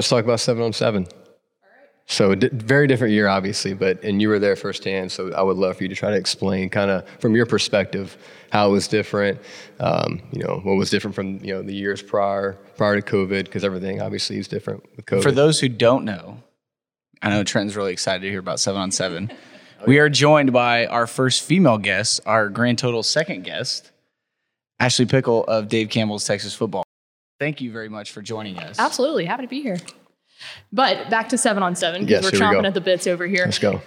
Let's talk about seven on seven. So d- very different year, obviously, but and you were there firsthand. So I would love for you to try to explain, kind of from your perspective, how it was different. Um, you know, what was different from you know the years prior prior to COVID, because everything obviously is different with COVID. For those who don't know, I know Trenton's really excited to hear about seven on seven. We are joined by our first female guest, our grand total second guest, Ashley Pickle of Dave Campbell's Texas Football. Thank you very much for joining us. Absolutely. Happy to be here. But back to seven on seven Yes, because we're here we chomping at the bits over here. Let's go.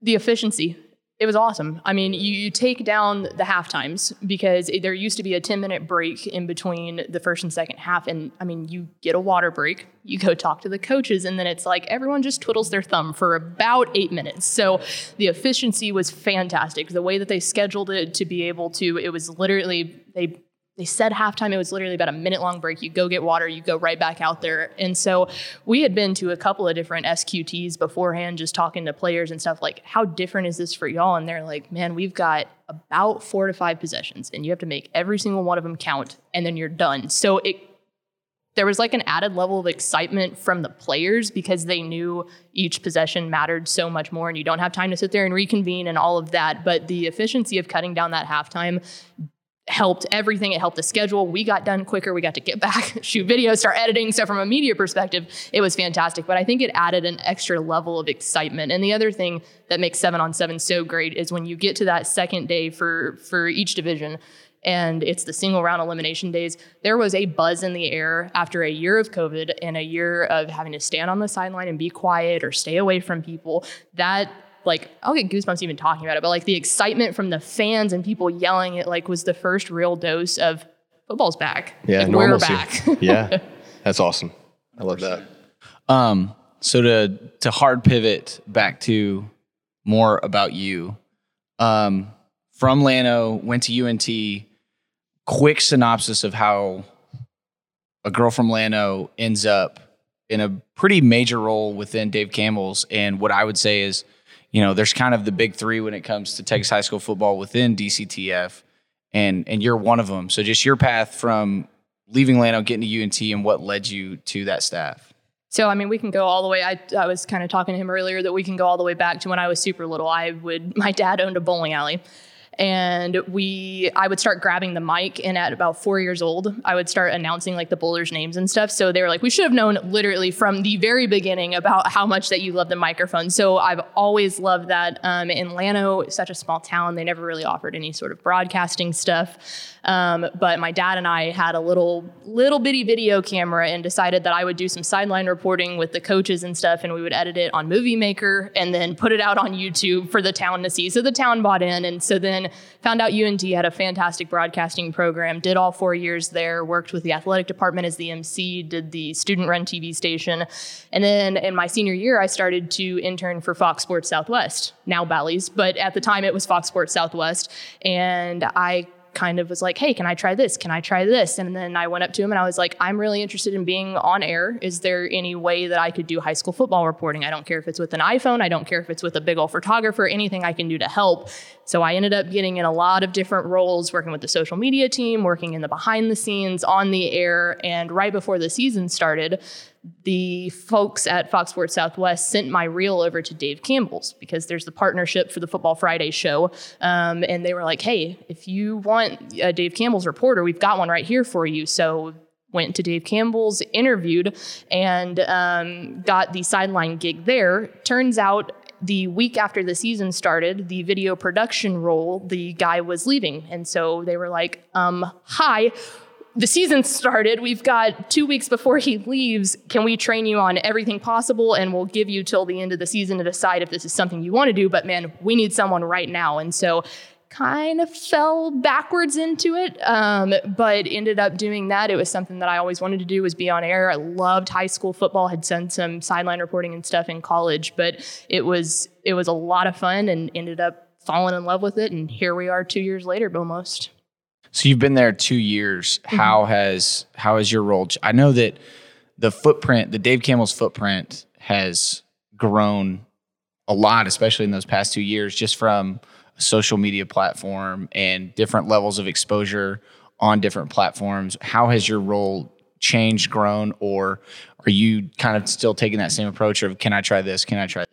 The efficiency. It was awesome. I mean, you, you take down the half times because it- there used to be a 10 minute break in between the first and second half. And I mean, you get a water break, you go talk to the coaches, and then it's like everyone just twiddles their thumb for about eight minutes. So the efficiency was fantastic. The way that they scheduled it to be able to, it was literally, they they said halftime it was literally about a minute long break. You go get water you go right back out there. And so we had been to a couple of different sqts beforehand just talking to players and stuff like how different is this for y'all? And they're like man we've got about four to five possessions and you have to make every single one of them count and then you're done. So it there was like an added level of excitement from the players because they knew each possession mattered so much more and you don't have time to sit there and reconvene and all of that. But the efficiency of cutting down that halftime helped everything. It helped the schedule. We got done quicker. We got to get back, shoot videos, start editing. So from a media perspective, it was fantastic. But I think it added an extra level of excitement. And the other thing that makes seven on seven so great is when you get to that second day for for each division. And it's the single round elimination days. There was a buzz in the air after a year of COVID and a year of having to stand on the sideline and be quiet or stay away from people. That like I'll get goosebumps even talking about it, but like the excitement from the fans and people yelling it like was the first real dose of football's back. Yeah, Like, we're back. yeah, that's awesome. I love that. Um, so to to hard pivot back to more about you. Um, from Llano, went to UNT. Quick synopsis of how a girl from Llano ends up in a pretty major role within Dave Campbell's, and what I would say is, you know, there's kind of the big three when it comes to Texas high school football within DCTF, and and you're one of them. So just your path from leaving Llano, getting to UNT, and what led you to that staff. So I mean, we can go all the way. I, I was kind of talking to him earlier that we can go all the way back to when I was super little. I would my dad owned a bowling alley, and we I would start grabbing the mic, and at about four years old, I would start announcing like the bowlers' names and stuff. So they were like, we should have known literally from the very beginning about how much that you love the microphone. So I've always loved that. Um, in Llano, such a small town, they never really offered any sort of broadcasting stuff. Um, but my dad and I had a little little bitty video camera and decided that I would do some sideline reporting with the coaches and stuff, and we would edit it on Movie Maker and then put it out on YouTube for the town to see. So the town bought in, and so then found out UNT had a fantastic broadcasting program. Did all four years there. Worked with the athletic department as the MC. Did the student-run TV station, and then in my senior year, I started to intern for Fox Sports Southwest, now Bally's, but at the time it was Fox Sports Southwest, and I kind of was like, hey, can I try this? Can I try this? And then I went up to him and I was like, I'm really interested in being on air. Is there any way that I could do high school football reporting? I don't care if it's with an iPhone, I don't care if it's with a big old photographer, anything I can do to help. So I ended up getting in a lot of different roles, working with the social media team, working in the behind the scenes, on the air. And right before the season started, the folks at Fox Sports Southwest sent my reel over to Dave Campbell's because there's the partnership for the Football Friday show. Um, and they were like, hey, if you want a Dave Campbell's reporter, we've got one right here for you. So went to Dave Campbell's, interviewed, and um, got the sideline gig there. Turns out the week after the season started, the video production role, the guy was leaving. And so they were like, um, hi, the season started. We've got two weeks before he leaves. Can we train you on everything possible? And we'll give you till the end of the season to decide if this is something you want to do. But man, we need someone right now. And so kind of fell backwards into it, um, but ended up doing that. It was something that I always wanted to do was be on air. I loved high school football, had done some sideline reporting and stuff in college, but it was it was a lot of fun and ended up falling in love with it. And here we are two years later almost. So you've been there two years. Mm-hmm. How has how has your role? I know that the footprint, the Dave Campbell's footprint, has grown a lot, especially in those past two years, just from a social media platform and different levels of exposure on different platforms. How has your role changed, grown, or are you kind of still taking that same approach of can I try this? Can I try?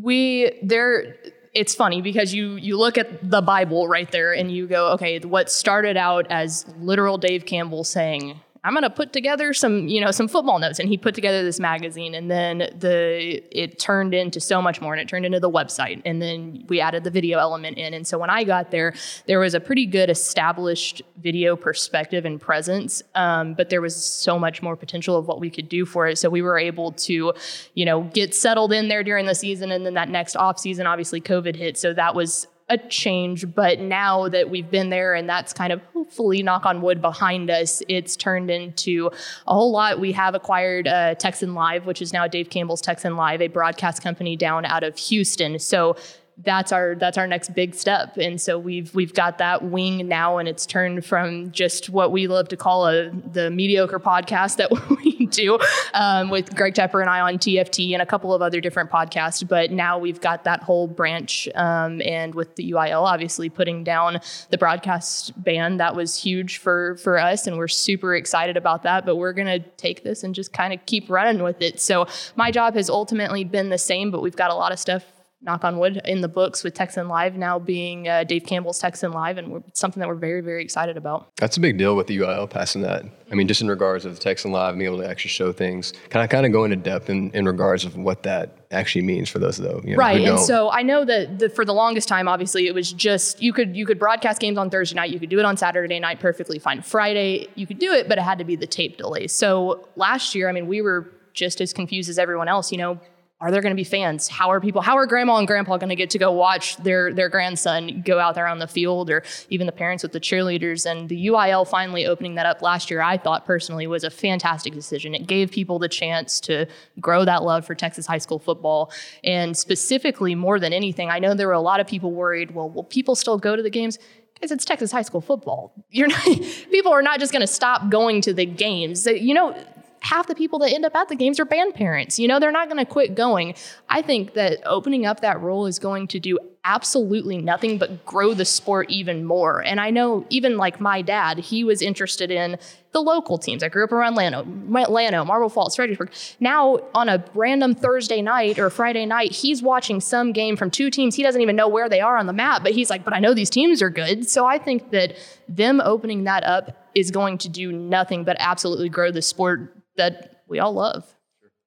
We there it's funny because you you look at the Bible right there and you go, okay, what started out as literal Dave Campbell saying, I'm going to put together some, you know, some football notes. And he put together this magazine and then the, it turned into so much more and it turned into the website. And then we added the video element in. And so when I got there, there was a pretty good established video perspective and presence. Um, but there was so much more potential of what we could do for it. So we were able to, you know, get settled in there during the season. And then that next off season, obviously COVID hit. So that was a change, but now that we've been there and that's kind of hopefully knock on wood behind us, it's turned into a whole lot. We have acquired uh, Texan Live, which is now Dave Campbell's Texan Live, a broadcast company down out of Houston. So that's our that's our next big step and so we've we've got that wing now and it's turned from just what we love to call a the mediocre podcast that we do um, with Greg Tepper and I on TFT and a couple of other different podcasts but now we've got that whole branch um, and with the UIL obviously putting down the broadcast ban that was huge for for us and we're super excited about that but we're gonna take this and just kind of keep running with it. So my job has ultimately been the same but we've got a lot of stuff knock on wood, in the books with Texan Live now being uh, Dave Campbell's Texan Live, and we're, something that we're very, very excited about. That's a big deal with the UIL passing that. I mean, just in regards of the Texan Live being able to actually show things, kind of kind of go into depth in, in regards of what that actually means for those though. You know, right, and so I know that the, for the longest time, obviously, it was just you could you could broadcast games on Thursday night, you could do it on Saturday night perfectly fine. Friday, you could do it, but it had to be the tape delay. So last year, I mean, we were just as confused as everyone else. You know, are there going to be fans? How are people? How are grandma and grandpa going to get to go watch their their grandson go out there on the field, or even the parents with the cheerleaders? And the UIL finally opening that up last year, I thought personally was a fantastic decision. It gave people the chance to grow that love for Texas high school football, and specifically more than anything, I know there were a lot of people worried. Well, will people still go to the games? Because it's Texas high school football. You're not, people are not just going to stop going to the games. You know, half the people that end up at the games are band parents. You know, they're not going to quit going. I think that opening up that role is going to do absolutely nothing but grow the sport even more. And I know even like my dad, he was interested in the local teams. I grew up around Llano, Llano, Marble Falls, Fredericksburg. Now on a random Thursday night or Friday night, he's watching some game from two teams. He doesn't even know where they are on the map, but he's like, but I know these teams are good. So I think that them opening that up is going to do nothing but absolutely grow the sport that we all love.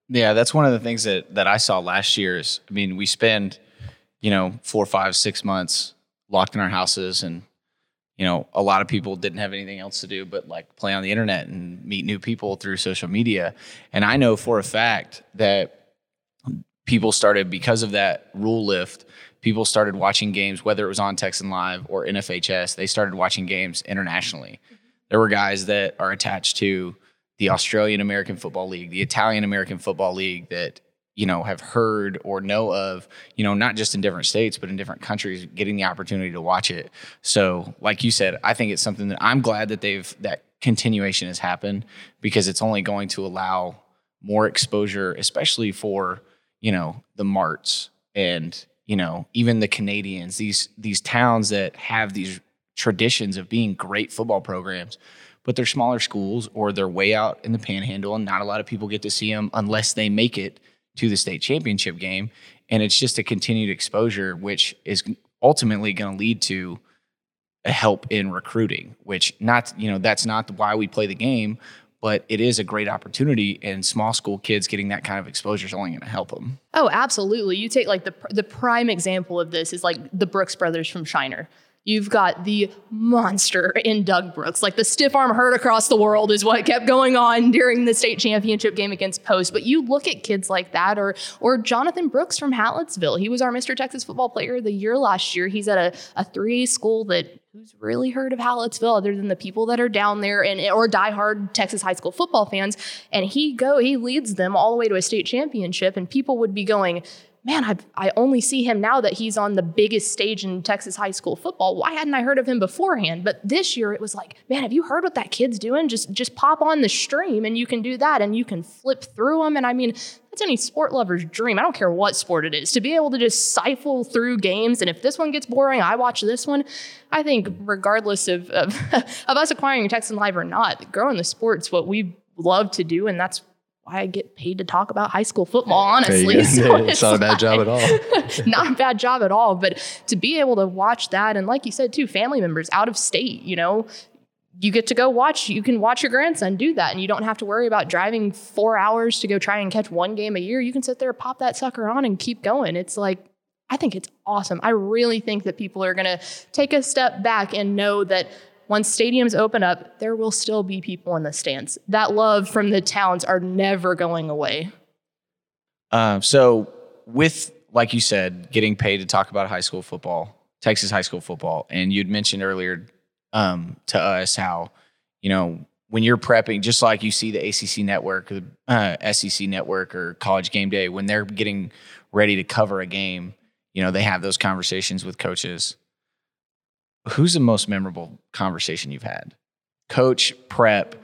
Yeah, that's one of the things that that I saw last year. Is I mean, we spend you know four, five, six months locked in our houses, and you know a lot of people didn't have anything else to do but like play on the internet and meet new people through social media. And I know for a fact that people started because of that rule lift. People started watching games, whether it was on Texan Live or NFHS. They started watching games internationally. There were guys that are attached to the Australian American Football League, the Italian American Football League that you know have heard or know of you know not just in different states but in different countries getting the opportunity to watch it. So like you said i think it's something that i'm glad that they've that continuation has happened because it's only going to allow more exposure especially for you know the marts and you know even the canadians these these towns that have these traditions of being great football programs but they're smaller schools or they're way out in the panhandle and not a lot of people get to see them unless they make it to the state championship game. And it's just a continued exposure which is ultimately going to lead to a help in recruiting which not you know that's not why we play the game but it is a great opportunity and small school kids getting that kind of exposure is only going to help them oh absolutely. You take like the the prime example of this is like the brooks brothers from shiner You've got the monster in Doug Brooks. Like the stiff arm hurt across the world is what kept going on during the state championship game against Post. But you look at kids like that, or or Jonathan Brooks from Hallettsville. He was our Mr. Texas Football Player of the Year last year. He's at a, a 3A school that who's really heard of Hallettsville other than the people that are down there and or diehard Texas high school football fans. And he go he leads them all the way to a state championship, and people would be going man, I, I only see him now that he's on the biggest stage in Texas high school football. Why hadn't I heard of him beforehand? But this year it was like, man, have you heard what that kid's doing? Just just pop on the stream and you can do that and you can flip through them. And I mean, that's any sport lover's dream. I don't care what sport it is to be able to just siphon through games. And if this one gets boring, I watch this one. I think regardless of of, of us acquiring Texan Live or not, growing the sport's what we love to do, and that's why I get paid to talk about high school football, honestly. So it's, it's, not a bad job at all. not a bad job at all. But to be able to watch that, and like you said, too, family members out of state, you know, you get to go watch, you can watch your grandson do that, and you don't have to worry about driving four hours to go try and catch one game a year. You can sit there, pop that sucker on, and keep going. It's like, I think it's awesome. I really think that people are going to take a step back and know that once stadiums open up, there will still be people in the stands. That love from the towns are never going away. Uh, so, with like you said, getting paid to talk about high school football, Texas high school football, and you'd mentioned earlier um, to us how you know when you're prepping, just like you see the ACC network, uh, SEC network, or College Game Day, when they're getting ready to cover a game, you know they have those conversations with coaches who's the most memorable conversation you've had? Coach, prep,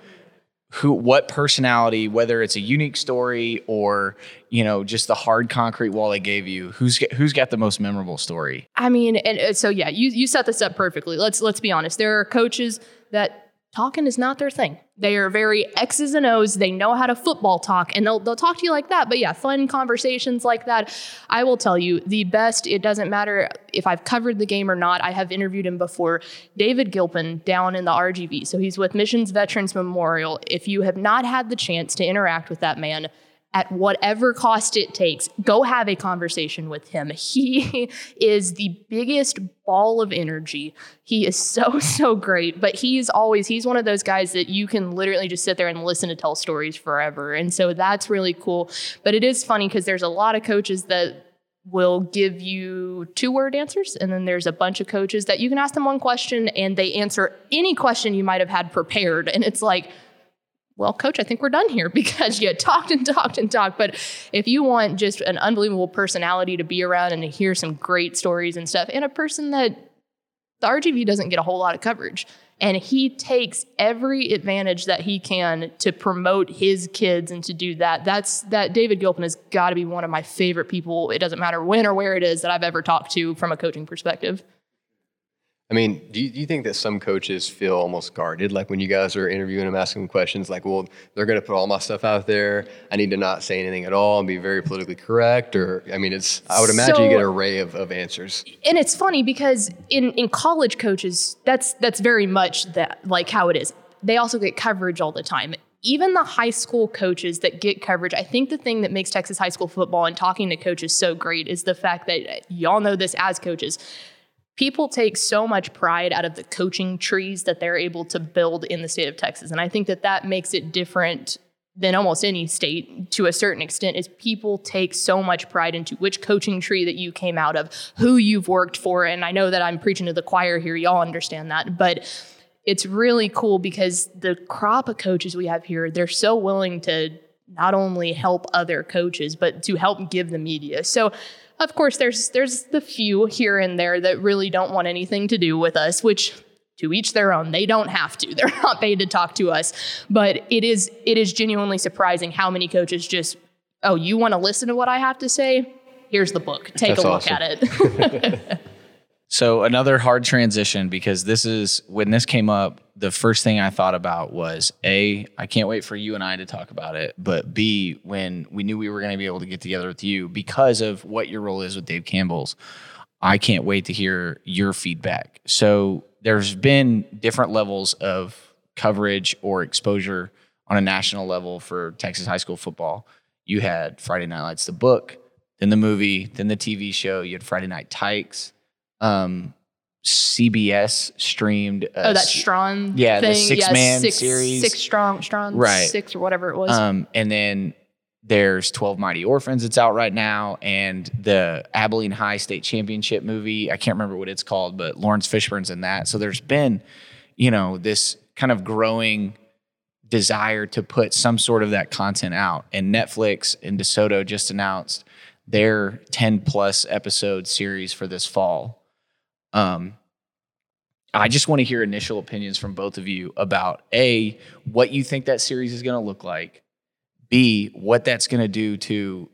who what personality, whether it's a unique story or, you know, just the hard concrete wall they gave you, who's who's got the most memorable story? I mean, and uh, so yeah, you you set this up perfectly. Let's let's be honest. There are coaches that talking is not their thing. They are very X's and O's. They know how to football talk and they'll, they'll talk to you like that. But yeah, fun conversations like that. I will tell you the best, it doesn't matter if I've covered the game or not. I have interviewed him before. David Gilpin down in the RGV. So he's with Missions Veterans Memorial. If you have not had the chance to interact with that man, at whatever cost it takes, go have a conversation with him. He is the biggest ball of energy. He is so, so great. But he's always, he's one of those guys that you can literally just sit there and listen to tell stories forever. And so that's really cool. But it is funny because there's a lot of coaches that will give you two word answers. And then there's a bunch of coaches that you can ask them one question and they answer any question you might have had prepared. And it's like, well, coach, I think we're done here because you talked and talked and talked. But if you want just an unbelievable personality to be around and to hear some great stories and stuff, and a person that the RGV doesn't get a whole lot of coverage, and he takes every advantage that he can to promote his kids and to do that. That's that David Gilpin has got to be one of my favorite people. It doesn't matter when or where it is that I've ever talked to from a coaching perspective. I mean, do you, do you, think that some coaches feel almost guarded? Like when you guys are interviewing them, asking them questions, like, well, they're going to put all my stuff out there. I need to not say anything at all and be very politically correct. Or, I mean, it's, I would imagine so, you get an array of, of answers. And it's funny because in, in college coaches, that's, that's very much that, like how it is. They also get coverage all the time. Even the high school coaches that get coverage, I think the thing that makes Texas high school football and talking to coaches so great is the fact that uh, y'all know this as coaches people take so much pride out of the coaching trees that they're able to build in the state of Texas. And I think that that makes it different than almost any state to a certain extent is people take so much pride into which coaching tree that you came out of, who you've worked for. And I know that I'm preaching to the choir here, y'all understand that. But it's really cool because the crop of coaches we have here, they're so willing to not only help other coaches, but to help give the media. So of course, there's there's the few here and there that really don't want anything to do with us, which to each their own. They don't have to. They're not paid to talk to us. But it is it is genuinely surprising how many coaches just, oh, you want to listen to what I have to say? Here's the book. Take That's a look awesome. at it. So another hard transition because this is when this came up, the first thing I thought about was A, I can't wait for you and I to talk about it, but B, when we knew we were going to be able to get together with you because of what your role is with Dave Campbell's, I can't wait to hear your feedback. So there's been different levels of coverage or exposure on a national level for Texas high school football. You had Friday Night Lights, the book, then the movie, then the TV show. You had Friday Night Tykes um, CBS streamed. oh, that Strong. Yeah, thing. the six yeah, man six, series. Six strong, strong, right? Six or whatever it was. Um, and then there's 12 Mighty Orphans. It's out right now, and the Abilene High State Championship movie. I can't remember what it's called, but Laurence Fishburne's in that. So there's been, you know, this kind of growing desire to put some sort of that content out. And Netflix and DeSoto just announced their 10 plus episode series for this fall um, I just want to hear initial opinions from both of you about A, what you think that series is going to look like, B, what that's going to do to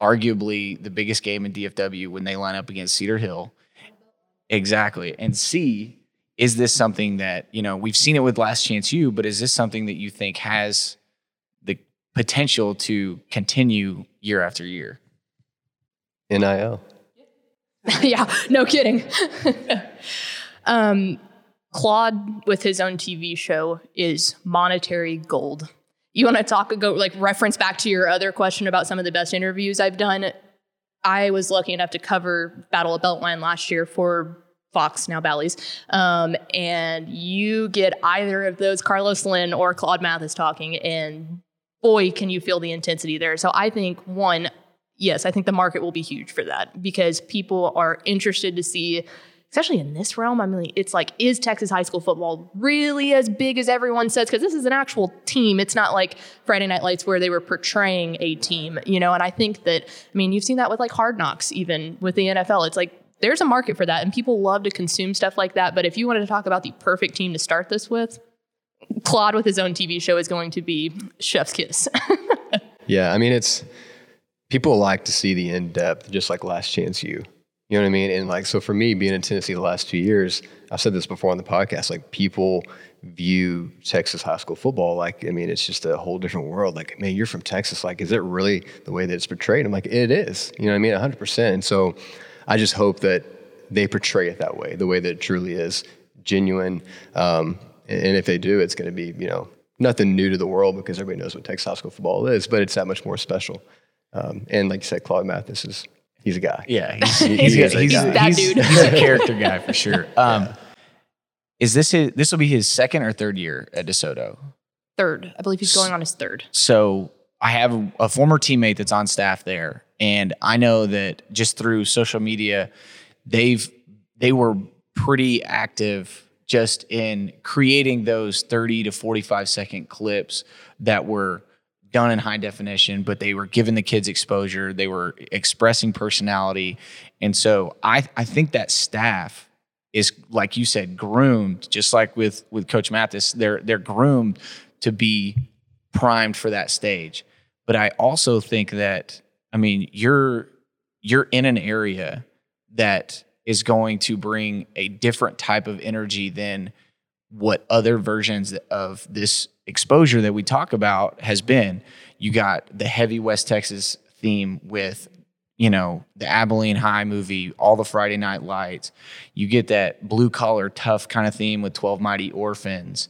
arguably the biggest game in DFW when they line up against Cedar Hill. Exactly. And C, is this something that, you know, we've seen it with Last Chance U, but is this something that you think has the potential to continue year after year. NIL. yeah, no kidding. um, Claude, with his own TV show, is monetary gold. You want to talk, go like reference back to your other question about some of the best interviews I've done. I was lucky enough to cover Battle of Beltline last year for Fox, now Bally's. Um, and you get either of those, Carlos Lynn or Claude Mathis talking, and boy, can you feel the intensity there. So I think, one, yes, I think the market will be huge for that because people are interested to see especially in this realm, I mean, it's like, is Texas high school football really as big as everyone says? Because this is an actual team. It's not like Friday Night Lights where they were portraying a team, you know? And I think that, I mean, you've seen that with like Hard Knocks, even with the NFL. It's like, there's a market for that, and people love to consume stuff like that. But if you wanted to talk about the perfect team to start this with, Claude with his own TV show is going to be Chef's Kiss. yeah, I mean, it's people like to see the in depth, just like Last Chance U. You know what I mean? And like, so for me, being in Tennessee the last two years, I've said this before on the podcast, like people view Texas high school football like, I mean, it's just a whole different world. Like, man, you're from Texas. Like, is it really the way that it's portrayed? I'm like, it is. You know what I mean? 100%. And so I just hope that they portray it that way, the way that it truly is, genuine. Um, and if they do, it's going to be, you know, nothing new to the world because everybody knows what Texas high school football is, but it's that much more special. Um, and like you said, Claude Mathis is He's a guy. Yeah, he's, he's, he's, he's that he's, dude. He's a character guy for sure. Um, is this his? This will be his second or third year at DeSoto. Third, I believe he's going on his third. So I have a former teammate that's on staff there, and I know that just through social media, they've they were pretty active just in creating those 30 to 45 second clips that were done in high definition, but they were giving the kids exposure. They were expressing personality. And so I, I think that staff is, like you said, groomed, just like with, with Coach Mathis, they're, they're groomed to be primed for that stage. But I also think that, I mean, you're, you're in an area that is going to bring a different type of energy than what other versions of this exposure that we talk about has been. You got the heavy West Texas theme with, you know, the Abilene High movie, all the Friday Night Lights. You get that blue collar, tough kind of theme with 12 Mighty Orphans.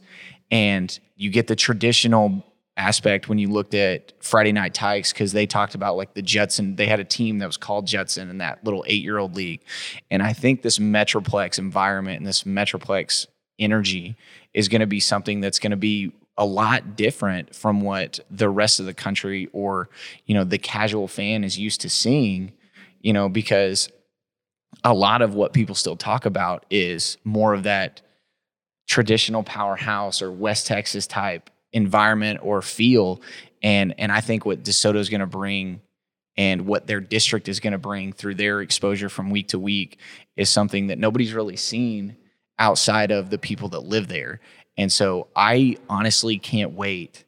And you get the traditional aspect when you looked at Friday Night Tykes because they talked about like the Judson. They had a team that was called Judson in that little eight year old league. And I think this Metroplex environment and this Metroplex energy is going to be something that's going to be a lot different from what the rest of the country or you know the casual fan is used to seeing you know because a lot of what people still talk about is more of that traditional powerhouse or west texas type environment or feel. And and i think what desoto is going to bring and what their district is going to bring through their exposure from week to week is something that nobody's really seen outside of the people that live there and so I honestly can't wait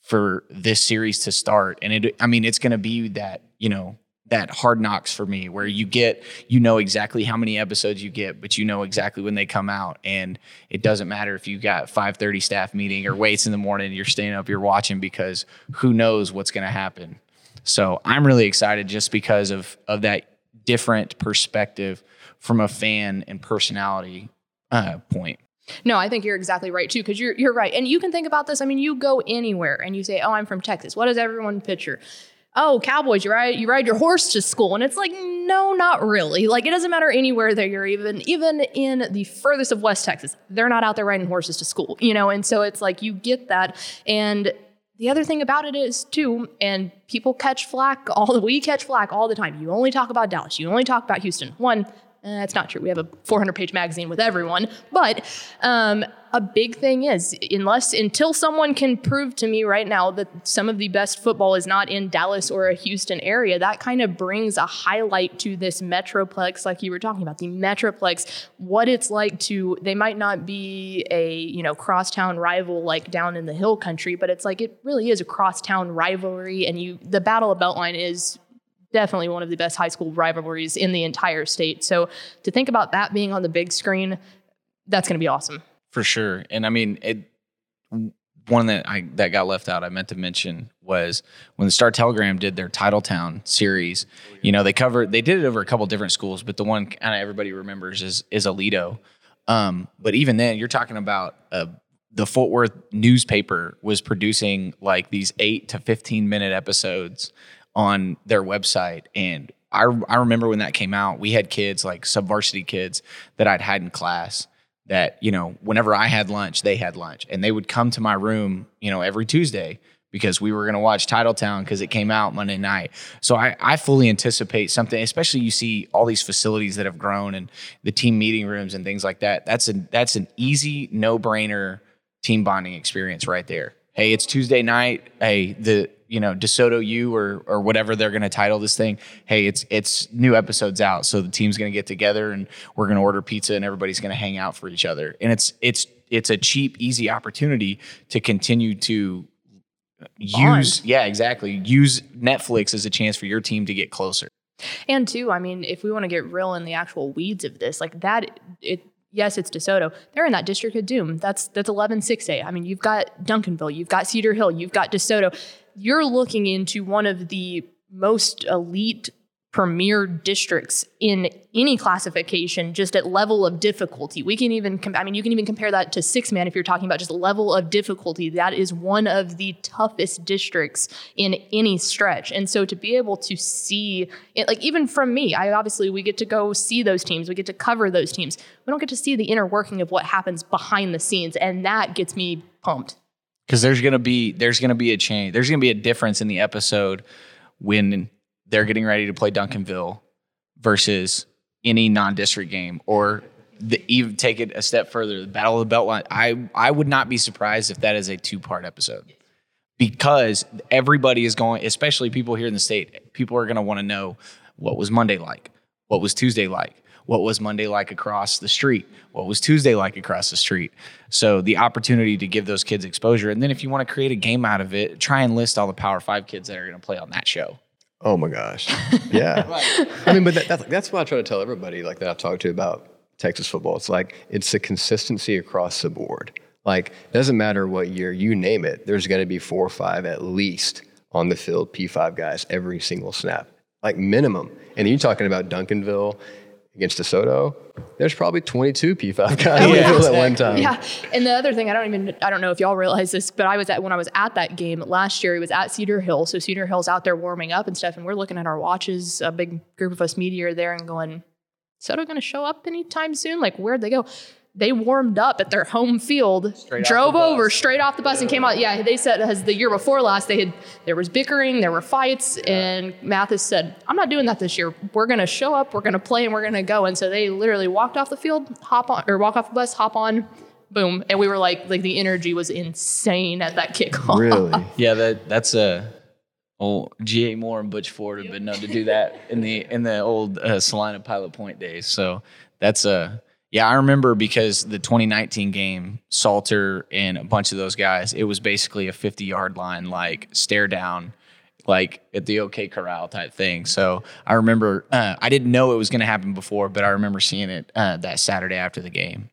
for this series to start. And it, I mean, it's going to be that, you know, that hard knocks for me where you get, you know exactly how many episodes you get, but you know exactly when they come out. And it doesn't matter if you got 530 staff meeting or waits in the morning, you're staying up, you're watching because who knows what's going to happen. So I'm really excited just because of, of that different perspective from a fan and personality uh, point. No, I think you're exactly right too, because you're you're right. And you can think about this. I mean, you go anywhere and you say, Oh, I'm from Texas. What does everyone picture? Oh, cowboys, you ride you ride your horse to school. And it's like, no, not really. Like it doesn't matter anywhere that you're even even in the furthest of West Texas. They're not out there riding horses to school, you know, and so it's like you get that. And the other thing about it is too, and people catch flack all the we catch flack all the time. You only talk about Dallas. You only talk about Houston. One, that's not true. We have a 400 page magazine with everyone. But um, a big thing is, unless until someone can prove to me right now that some of the best football is not in Dallas or a Houston area, that kind of brings a highlight to this Metroplex, like you were talking about, the Metroplex, what it's like to, they might not be a, you know, crosstown rival like down in the hill country, but it's like it really is a crosstown rivalry. And you, the Battle of Beltline is definitely one of the best high school rivalries in the entire state. So to think about that being on the big screen, that's going to be awesome. For sure. And I mean, it one that I that got left out. I meant to mention was when the Star Telegram did their Titletown series. You know, they covered they did it over a couple different schools, but the one kind of everybody remembers is is Aledo. Um, but even then, you're talking about uh, the Fort Worth newspaper was producing like these eight to 15 minute episodes on their website. And I, I remember when that came out, we had kids like subvarsity kids that I'd had in class that, you know, whenever I had lunch, they had lunch and they would come to my room, you know, every Tuesday because we were going to watch Titletown because it came out Monday night. So I, I fully anticipate something, especially you see all these facilities that have grown and the team meeting rooms and things like that. That's an that's an easy no brainer team bonding experience right there. Hey, it's Tuesday night. Hey, the you know DeSoto U or or whatever they're going to title this thing. Hey, it's it's new episodes out, so the team's going to get together and we're going to order pizza and everybody's going to hang out for each other. And it's it's it's a cheap, easy opportunity to continue to use yeah exactly use netflix as a chance for your team to get closer. And two i mean if we want to get real in the actual weeds of this like that it yes it's desoto. They're in that district of doom. That's that's 11 6a i mean you've got duncanville you've got cedar hill you've got desoto you're looking into one of the most elite premier districts in any classification just at level of difficulty. We can even com- i mean you can even compare that to six man if you're talking about just level of difficulty. That is one of the toughest districts in any stretch. And so to be able to see it like even from me i obviously we get to go see those teams. We get to cover those teams. We don't get to see the inner working of what happens behind the scenes and that gets me pumped because there's gonna be there's gonna be a change there's gonna be a difference in the episode when they're getting ready to play Duncanville versus any non-district game or the, even take it a step further, the Battle of the Beltline. I I would not be surprised if that is a two-part episode because everybody is going, especially people here in the state. People are going to want to know what was Monday like, what was Tuesday like, what was Monday like across the street, what was Tuesday like across the street. So the opportunity to give those kids exposure, and then if you want to create a game out of it, try and list all the Power Five kids that are going to play on that show. Oh my gosh. Yeah. I mean, but that, that's, that's what I try to tell everybody like that I've talked to about Texas football. It's like it's the consistency across the board. Like, it doesn't matter what year, you name it, there's going to be four or five at least on the field, P5 guys, every single snap, like minimum. And you're talking about Duncanville against DeSoto, there's probably 22 P5 guys oh, yeah, at one time. Yeah. And the other thing, I don't even, I don't know if y'all realize this, but I was at, when I was at that game last year, it was at Cedar Hill. So Cedar Hill's out there warming up and stuff. And we're looking at our watches, a big group of us media there and going, DeSoto going to show up anytime soon? Like, where'd they go? They warmed up at their home field, straight drove over straight off the bus, and came out. Yeah, they said as the year before last, they had there was bickering, there were fights, and Mathis said, "I'm not doing that this year. We're going to show up, we're going to play, and we're going to go." And so they literally walked off the field, hop on or walk off the bus, hop on, boom, and we were like, like the energy was insane at that kickoff. Really? yeah, that that's a. Old G.A. Moore and Butch Ford have been known to do that in the in the old uh, Celina Pilot Point days. So that's a yeah, I remember because the 2019 game, Salter and a bunch of those guys, it was basically a 50 yard line, like stare down, like at the OK Corral type thing. So I remember, uh, I didn't know it was going to happen before, but I remember seeing it uh, that Saturday after the game.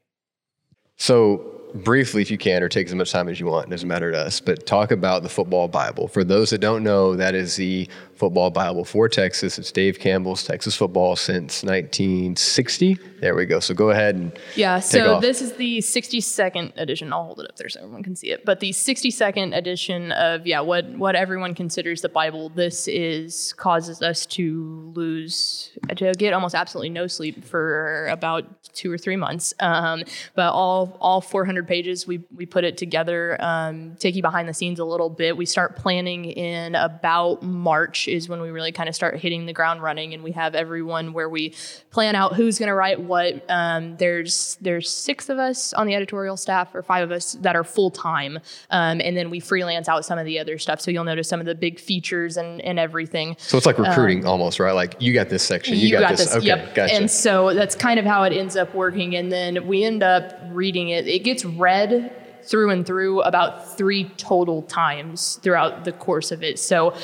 So briefly, if you can, or take as much time as you want, it doesn't matter to us, but talk about the football Bible. For those that don't know, that is the football Bible for Texas. It's Dave Campbell's Texas football since 1960. There we go. So go ahead and yeah. so this is the 62nd edition. I'll hold it up there so everyone can see it. But the 62nd edition of yeah, what what everyone considers the Bible. This is causes us to lose to get almost absolutely no sleep for about two or three months. Um, but all all 400 pages, we we put it together. Um, take you behind the scenes a little bit. We start planning in about March is when we really kind of start hitting the ground running and we have everyone where we plan out who's going to write what. Um, there's there's six of us on the editorial staff or five of us that are full-time um, and then we freelance out some of the other stuff. So you'll notice some of the big features and, and everything. So it's like recruiting um, almost right? Like you got this section you, you got, got, this, okay yep. gotcha. and so that's kind of how it ends up working and then we end up reading it. It gets read through and through about three total times throughout the course of it. So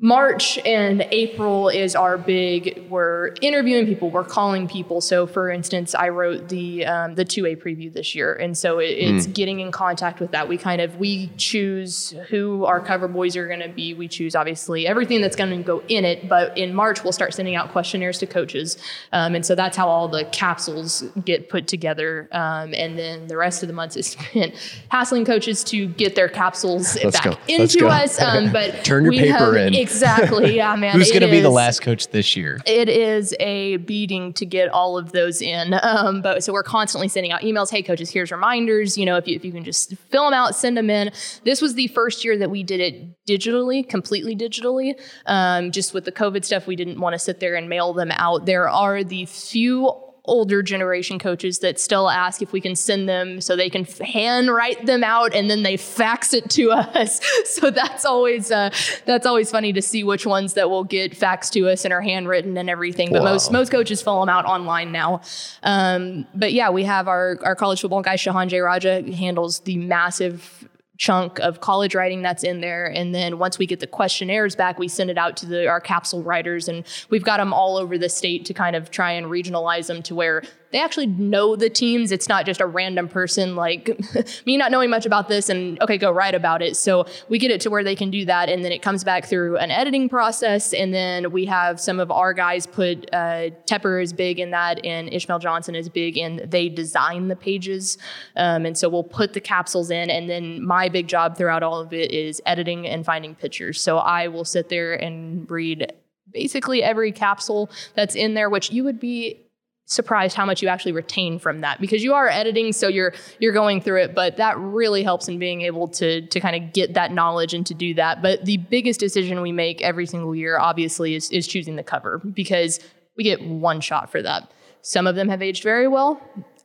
March and April is our big. We're interviewing people. We're calling people. So, for instance, I wrote the um, the two A preview this year, and so it, it's mm. getting in contact with that. We kind of we choose who our cover boys are going to be. We choose obviously everything that's going to go in it. But in March, we'll start sending out questionnaires to coaches, um, and so that's how all the capsules get put together. Um, and then the rest of the months is spent hassling coaches to get their capsules Let's back go. into us. Um, but turn your paper have, in Exactly. Yeah, man. Who's going to be the last coach this year? It is a beating to get all of those in. Um, but so we're constantly sending out emails. Hey, coaches, here's reminders. You know, if you, if you can just fill them out, send them in. This was the first year that we did it digitally, completely digitally. Um, just with the COVID stuff, we didn't want to sit there and mail them out. There are the few older generation coaches that still ask if we can send them so they can hand write them out and then they fax it to us. So that's always uh, that's always funny to see which ones that will get faxed to us and are handwritten and everything. But wow. most most coaches fill them out online now. Um, but yeah, we have our our college football guy Shehan Jeyarajah handles the massive chunk of college writing that's in there. And then once we get the questionnaires back, we send it out to the, our capsule writers, and we've got them all over the state to kind of try and regionalize them to where they actually know the teams. It's not just a random person like me not knowing much about this and okay, go write about it. So we get it to where they can do that, and then it comes back through an editing process, and then we have some of our guys put uh, Tepper is big in that, and Ishmael Johnson is big, and they design the pages, um, and so we'll put the capsules in, and then my big job throughout all of it is editing and finding pictures. So I will sit there and read basically every capsule that's in there, which you would be surprised how much you actually retain from that because you are editing so you're you're going through it but that really helps in being able to to kind of get that knowledge and to do that. But the biggest decision we make every single year obviously is is choosing the cover because we get one shot for that. Some of them have aged very well.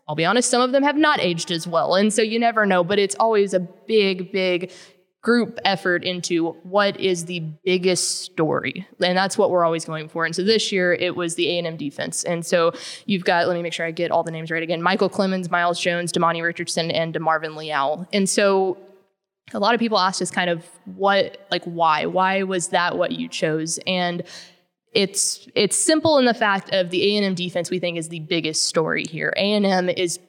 I'll be honest, some of them have not aged as well. And so you never know, but it's always a big, big group effort into what is the biggest story. And that's what we're always going for. And so this year it was the a&m defense. And so you've got let me make sure i get all the names right again michael clemons myles jones demani richardson and demarvin leal. And so a lot of people asked us kind of what like why? Why was that what you chose? And it's it's simple in the fact of the a&m defense we think is the biggest story here. A&m is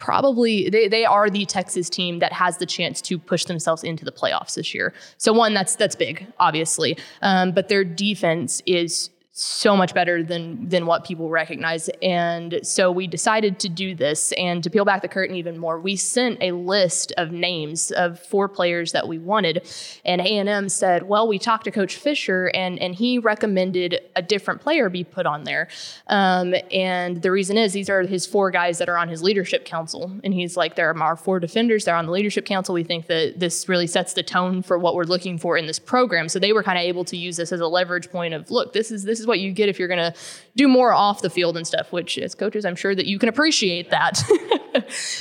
probably they, they are the Texas team that has the chance to push themselves into the playoffs this year. So one that's that's big, obviously, um, but their defense is so much better than than what people recognize. And so we decided to do this and to peel back the curtain even more we sent a list of names of four players that we wanted. And A&M said well we talked to coach Fisher and and he recommended a different player be put on there. Um, and the reason is these are his four guys that are on his leadership council. And he's like there are our four defenders. They're on the leadership council. We think that this really sets the tone for what we're looking for in this program. So they were kind of able to use this as a leverage point of look this is this is what you get if you're going to do more off the field and stuff, which as coaches, I'm sure that you can appreciate that.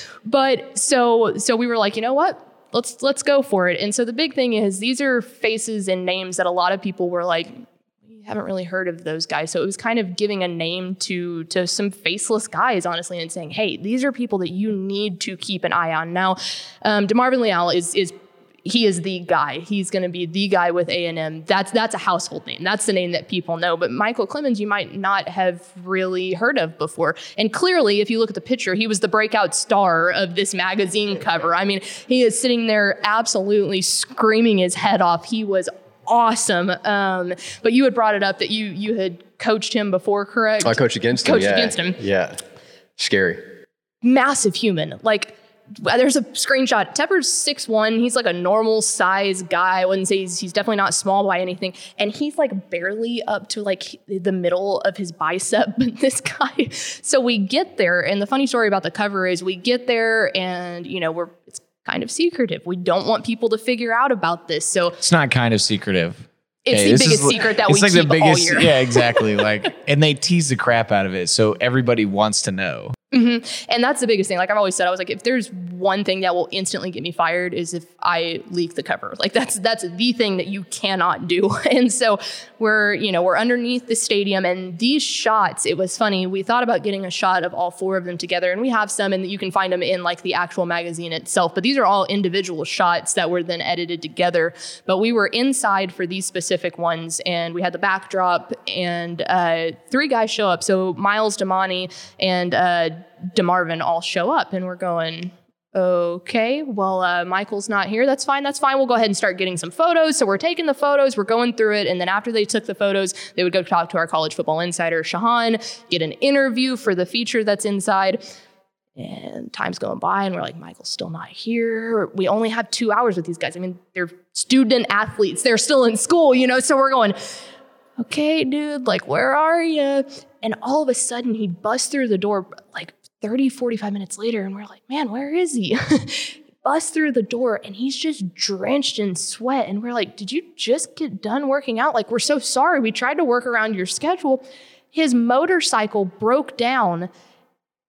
but so so we were like, you know what? Let's let's go for it. And so the big thing is these are faces and names that a lot of people were like, haven't really heard of those guys. So it was kind of giving a name to to some faceless guys, honestly, and saying, hey, these are people that you need to keep an eye on. Now, um, Demarvin Leal is is he is the guy. He's going to be the guy with A&M. That's that's a household name. That's the name that people know. But Michael Clemons, you might not have really heard of before. And clearly, if you look at the picture, he was the breakout star of this magazine cover. I mean, he is sitting there absolutely screaming his head off. He was awesome. Um, but you had brought it up that you you had coached him before, correct? I coached against him. Coached yeah. against him. Yeah, scary. Massive human, like there's a screenshot. Tepper's six one. He's like a normal size guy. I wouldn't say he's, he's definitely not small by anything. And he's like barely up to like the middle of his bicep. This guy, so we get there, and the funny story about the cover is we get there, and you know we're it's kind of secretive. We don't want people to figure out about this. So it's not kind of secretive. It's hey, the biggest is, secret that we like keep the biggest, all year. Yeah, exactly. like, and they tease the crap out of it, so everybody wants to know. Mm-hmm. And that's the biggest thing. Like I've always said, I was like, if there's one thing that will instantly get me fired is if I leak the cover. Like that's that's the thing that you cannot do. And so we're, you know, we're underneath the stadium and these shots, it was funny. We thought about getting a shot of all four of them together, and we have some and you can find them in like the actual magazine itself. But these are all individual shots that were then edited together. But we were inside for these specific ones, and we had the backdrop, and uh, three guys show up. So Myles Demani and uh, DeMarvin all show up, and we're going, okay, well, uh, Michael's not here. That's fine. That's fine. We'll go ahead and start getting some photos. So we're taking the photos, we're going through it. And then after they took the photos, they would go talk to our college football insider, Shehan, get an interview for the feature that's inside. And time's going by, and we're like, Michael's still not here. We only have two hours with these guys. I mean, they're student athletes, they're still in school, you know? So we're going, okay, dude, like, where are you? And all of a sudden, he busts through the door like 30, 45 minutes later, and we're like, man, where is he? busts through the door and he's just drenched in sweat. And we're like, did you just get done working out? Like, we're so sorry. We tried to work around your schedule. His motorcycle broke down,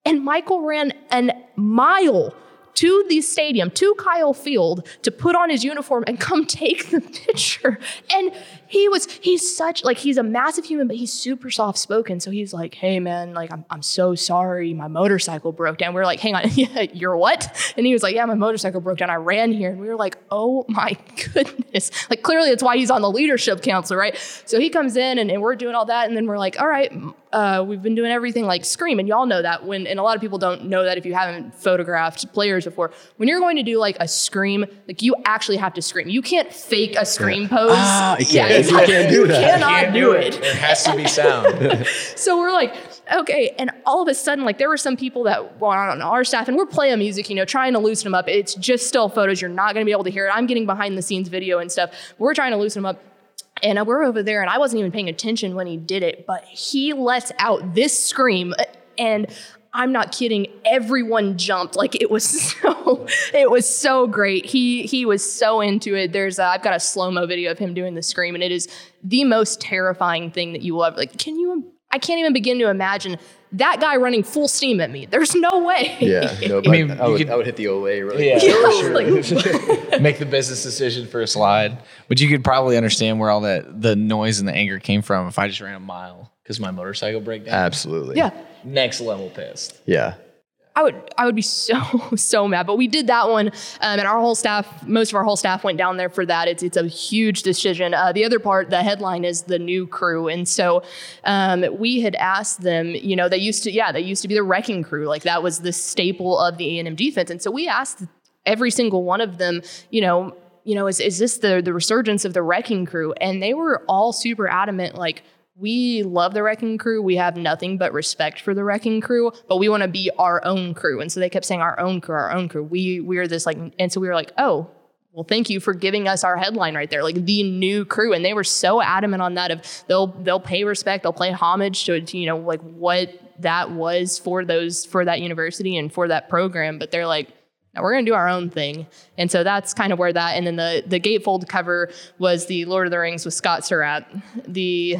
and Michael ran a mile to the stadium, to Kyle Field, to put on his uniform and come take the picture. And he was, he's such, like, he's a massive human, but he's super soft spoken. So he's like, hey, man, like, I'm, I'm so sorry. My motorcycle broke down. We are like, hang on, you're what? And he was like, yeah, my motorcycle broke down. I ran here. And we were like, oh my goodness. Like, clearly that's why he's on the leadership council, right? So he comes in and, and we're doing all that. And then we're like, all right, uh, we've been doing everything like scream, and y'all know that when, and a lot of people don't know that if you haven't photographed players before. When you're going to do like a scream, like you actually have to scream. You can't fake a scream pose. Ah, you yeah, can't- you can't do you that. cannot Can't do it. There has to be sound. So we're like, okay. And all of a sudden, like there were some people that were on our staff, and we're playing music, you know, trying to loosen them up. It's just still photos. You're not going to be able to hear it. I'm getting behind the scenes video and stuff. We're trying to loosen them up. And we're over there, and I wasn't even paying attention when he did it, but he lets out this scream, uh, and I'm not kidding. Everyone jumped like it was so. It was so great. He he was so into it. There's I've got a slow mo video of him doing the scream, and it is the most terrifying thing that you will ever like. Can you? I can't even begin to imagine that guy running full steam at me. There's no way. Yeah, no, I I, mean, you would, could- I would hit the Olay really Yeah. quick. like, Make the business decision for a slide. But you could probably understand where all that the noise and the anger came from if I just ran a mile because my motorcycle broke down. Absolutely. yeah. Next level pissed. Yeah. I would I would be so so mad. But we did that one, um, and our whole staff, most of our whole staff went down there for that. It's it's a huge decision. Uh, the other part, the headline is the new crew, and so um, we had asked them. You know, they used to yeah, they used to be the wrecking crew. Like that was the staple of the A and M defense, and so we asked every single one of them. You know, you know, is is this the the resurgence of the wrecking crew? And they were all super adamant, like we love the wrecking crew. We have nothing but respect for the wrecking crew, but we want to be our own crew. And so they kept saying our own crew, our own crew. We we are this like, and so we were like, oh, well, thank you for giving us our headline right there, like the new crew. And they were so adamant on that of they'll they'll pay respect, they'll pay homage to, to you know like what that was for those for that university and for that program. But they're like. Now we're gonna do our own thing, and so that's kind of where that. And then the the gatefold cover was the Lord of the Rings with Scott Surratt, the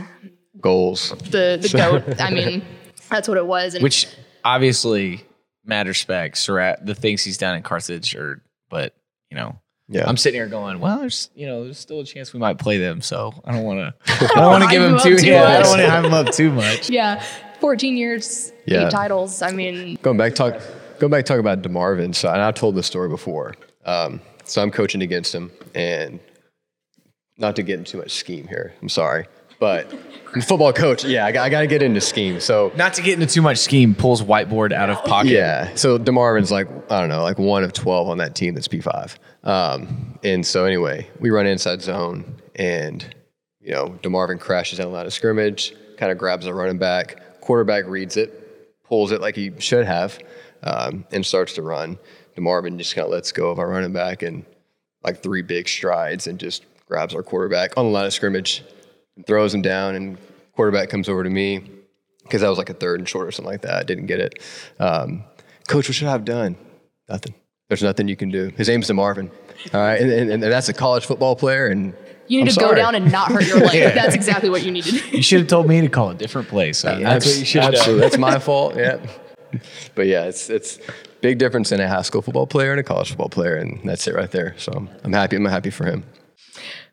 Goals. the the goat. I mean, that's what it was. And Which obviously, mad respect, Surratt, the things he's done in Carthage, or but you know, Yeah. I'm sitting here going, well, there's you know, there's still a chance we might play them, so I don't want to, I don't want to give him him too, too yeah, I much. don't want to hype him up too much. yeah, 14 years, Yeah. eight titles. I mean, Going back, talk. Going back, talk about Demarvin. So, and I've told this story before. Um, so I'm coaching against him, and not to get into too much scheme here. I'm sorry, but I'm a football coach. Yeah, I got, I got to get into scheme. So Not to get into too much scheme, pulls whiteboard out of pocket. Yeah. So DeMarvin's like, I don't know, like one of 12 on that team that's P5. Um, and so anyway, we run inside zone and, you know, DeMarvin crashes the line of scrimmage, kind of grabs a running back. Quarterback reads it, pulls it like he should have, um, and starts to run. DeMarvin just kind of lets go of our running back and like three big strides and just grabs our quarterback on the line of scrimmage and throws him down. And quarterback comes over to me because that was like a third and short or something like that. I didn't get it. Um, Coach, what should I have done? Nothing. There's nothing you can do. His name's DeMarvin. All right. And, and, and that's a college football player. And you need I'm to sorry. go down and not hurt your leg. That's exactly what you need to do. You should have told me to call a different place. That's what you should have done. Absolutely. That's my fault. Yeah. but yeah, it's it's big difference in a high school football player and a college football player, and that's it right there. So I'm happy. I'm happy for him.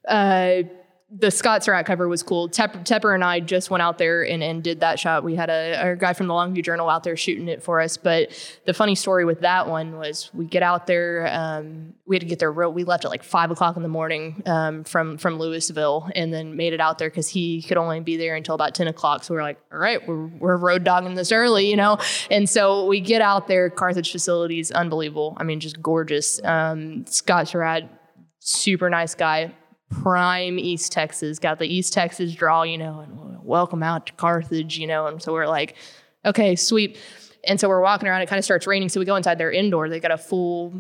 Uh, the Scott Surratt cover was cool. Tepper, Tepper and I just went out there and, and did that shot. We had a, a, guy from the Longview Journal out there shooting it for us. But the funny story with that one was we get out there. Um, we had to get there real. We left at like five o'clock in the morning um, from from Louisville, and then made it out there because he could only be there until about ten o'clock. So we are like, all right, we're we're road dogging this early, you know. And so we get out there. Carthage facilities, unbelievable. I mean, just gorgeous. Um, Scott Surratt, super nice guy prime East Texas, got the East Texas draw, you know, and welcome out to Carthage, you know. And so we're like, okay, sweet. And so we're walking around, it kind of starts raining. So we go inside their indoor. They got a full,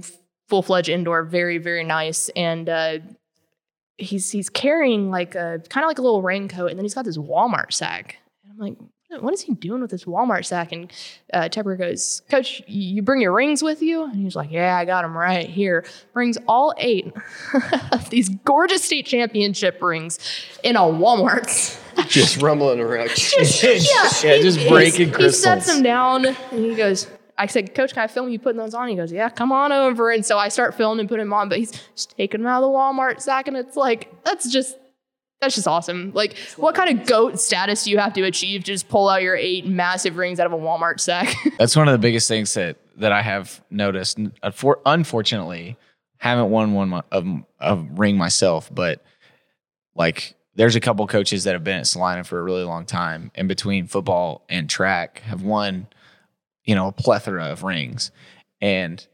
full fledged indoor, very, very nice. And uh, he's he's carrying like a kind of like a little raincoat, and then he's got this Walmart sack. And I'm like, what is he doing with this Walmart sack? And uh, Tepper goes, Coach, you bring your rings with you? And he's like, Yeah, I got them right here. Brings all eight of these gorgeous state championship rings in a Walmart. just rumbling around. just, yeah, yeah, just breaking crystals. He sets them down and he goes, I said, Coach, can I film you putting those on? He goes, Yeah, come on over. And so I start filming and putting them on, but he's just taking them out of the Walmart sack. And it's like, that's just that's just awesome. Like, what kind of goat status do you have to achieve to just pull out your eight massive rings out of a Walmart sack? That's one of the biggest things that that I have noticed. Uh, unfortunately, haven't won one of a ring myself, but like, there's a couple coaches that have been at Celina for a really long time, and between football and track, have won, you know, a plethora of rings, and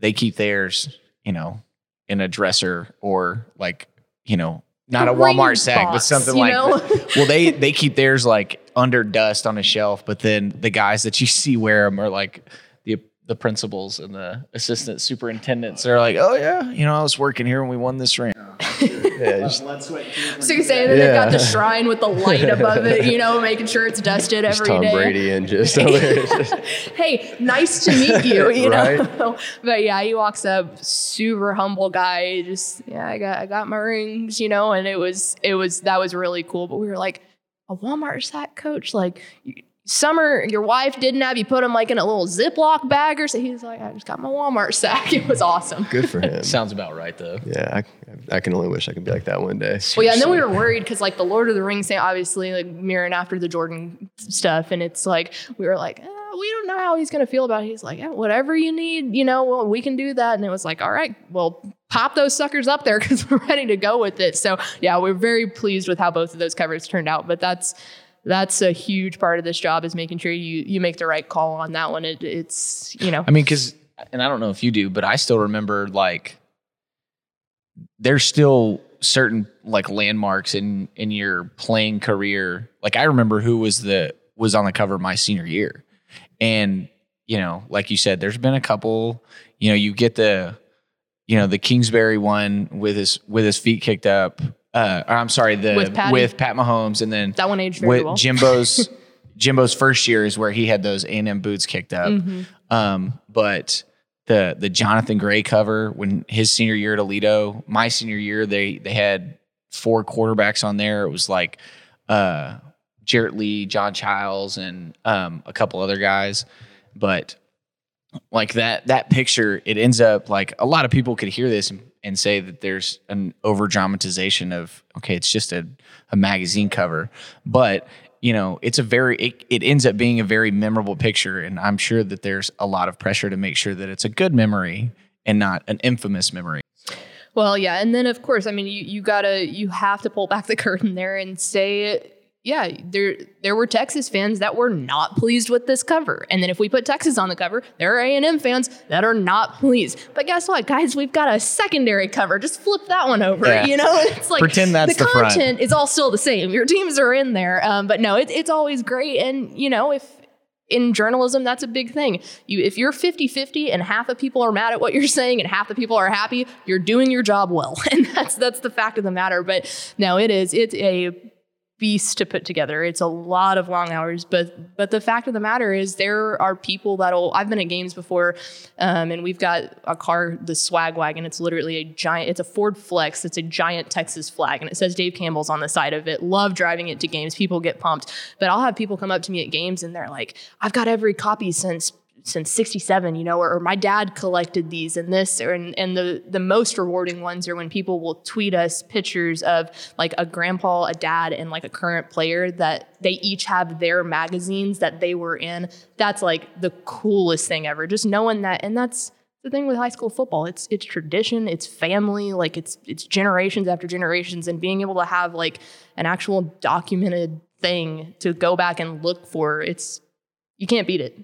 they keep theirs, you know, in a dresser or like, you know, not a, a Walmart sack, box, but something like that. Well, they they keep theirs like under dust on a shelf, but then the guys that you see wear them are like the the principals and the assistant superintendents. They're like, oh yeah, you know, I was working here when we won this ring. yeah, just, so you're saying that yeah. they've got the shrine with the light above it, you know, making sure it's dusted every Tom day. Brady and just hey, nice to meet you, you right? know. but yeah, he walks up, super humble guy. Just yeah, I got I got my rings, you know, and it was it was that was really cool. But we were like a Walmart sack coach, like summer your wife didn't have you put him like in a little Ziploc bag or so he's like, I just got my Walmart sack. It was awesome. Good for him. Sounds about right though. Yeah, I, I, can only wish I could be like that one day. Well, yeah, and then we were worried because like the Lord of the Rings thing, obviously like mirroring after the Jordan stuff, and it's like we were like. Eh, we don't know how he's going to feel about it. He's like, yeah, whatever you need, you know, well, we can do that. And it was like, all right, well, pop those suckers up there because we're ready to go with it. So, yeah, we're very pleased with how both of those covers turned out. But that's that's a huge part of this job is making sure you you make the right call on that one. It, it's you know. I mean, because and I don't know if you do, but I still remember like there's still certain like landmarks in in your playing career. Like I remember who was the was on the cover my senior year, and you know, like you said, there's been a couple. You know, you get the you know the Kingsbury one with his with his feet kicked up uh, I'm sorry, the with, with, Pat Mahomes, and then that one aged very with well. Jimbo's Jimbo's first year is where he had those A and M boots kicked up. Mm-hmm. Um, but the the Johnathan Gray cover when his senior year at Aledo, my senior year, they they had four quarterbacks on there. It was like uh, Jarrett Lee, John Childs, and um, a couple other guys. But like that that picture, it ends up like a lot of people could hear this and and say that there's an over dramatization of okay it's just a, a magazine cover. But you know it's a very it, it ends up being a very memorable picture and i'm sure that there's a lot of pressure to make sure that it's a good memory and not an infamous memory. Well yeah and then of course i mean you, you gotta you have to pull back the curtain there and say yeah, there there were Texas fans that were not pleased with this cover. And then if we put Texas on the cover, there are A&M fans that are not pleased. But guess what, guys? We've got a secondary cover. Just flip that one over. Yeah. You know, it's like pretend that's the, the content front. is all still the same. Your teams are in there, um, but no, it, it's always great. And you know, if in journalism that's a big thing you if you're 50-50 and half the people are mad at what you're saying and half the people are happy you're doing your job well and that's that's the fact of the matter but no it is it's a beast to put together. It's a lot of long hours, but but the fact of the matter is there are people that'll. I've been at games before, um, and we've got a car, the swag wagon. It's literally a giant. It's a Ford Flex. It's a giant Texas flag, and it says Dave Campbell's on the side of it. Love driving it to games. People get pumped, but I'll have people come up to me at games and they're like, "I've got every copy since since 67 you know or, or, my dad collected these and this or, and, and the the most rewarding ones are when people will tweet us pictures of like a grandpa a dad and like a current player that they each have their magazines that they were in. That's like the coolest thing ever. Just knowing that and that's the thing with high school football. It's it's tradition it's family like it's it's generations after generations and being able to have like an actual documented thing to go back and look for it's you can't beat it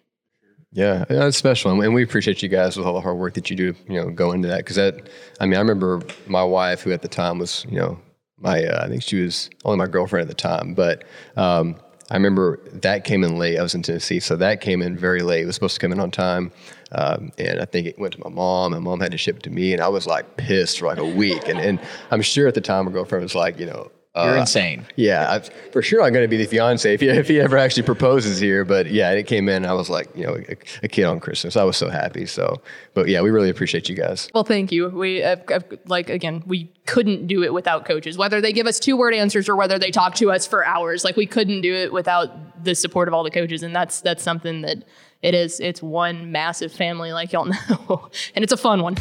yeah, it's special, and we appreciate you guys with all the hard work that you do. You know, go into that because that. I mean, I remember my wife, who at the time was, you know, my uh, I think she was only my girlfriend at the time, but um, I remember that came in late. I was in Tennessee, so that came in very late. It was supposed to come in on time, um, and I think it went to my mom. My mom had to ship it to me, and I was like pissed for like a week. And and I'm sure at the time my girlfriend was like, you know, you're uh, insane. Yeah, I, for sure. I'm going to be the fiance if he, if he ever actually proposes here. But yeah, it came in. I was like, you know, a, a, kid on Christmas. I was so happy. So, but yeah, we really appreciate you guys. Well, thank you. We uh, like again, we couldn't do it without coaches. Whether they give us two word answers or whether they talk to us for hours, like we couldn't do it without the support of all the coaches. And that's that's something that it is. It's one massive family, like y'all know, and it's a fun one.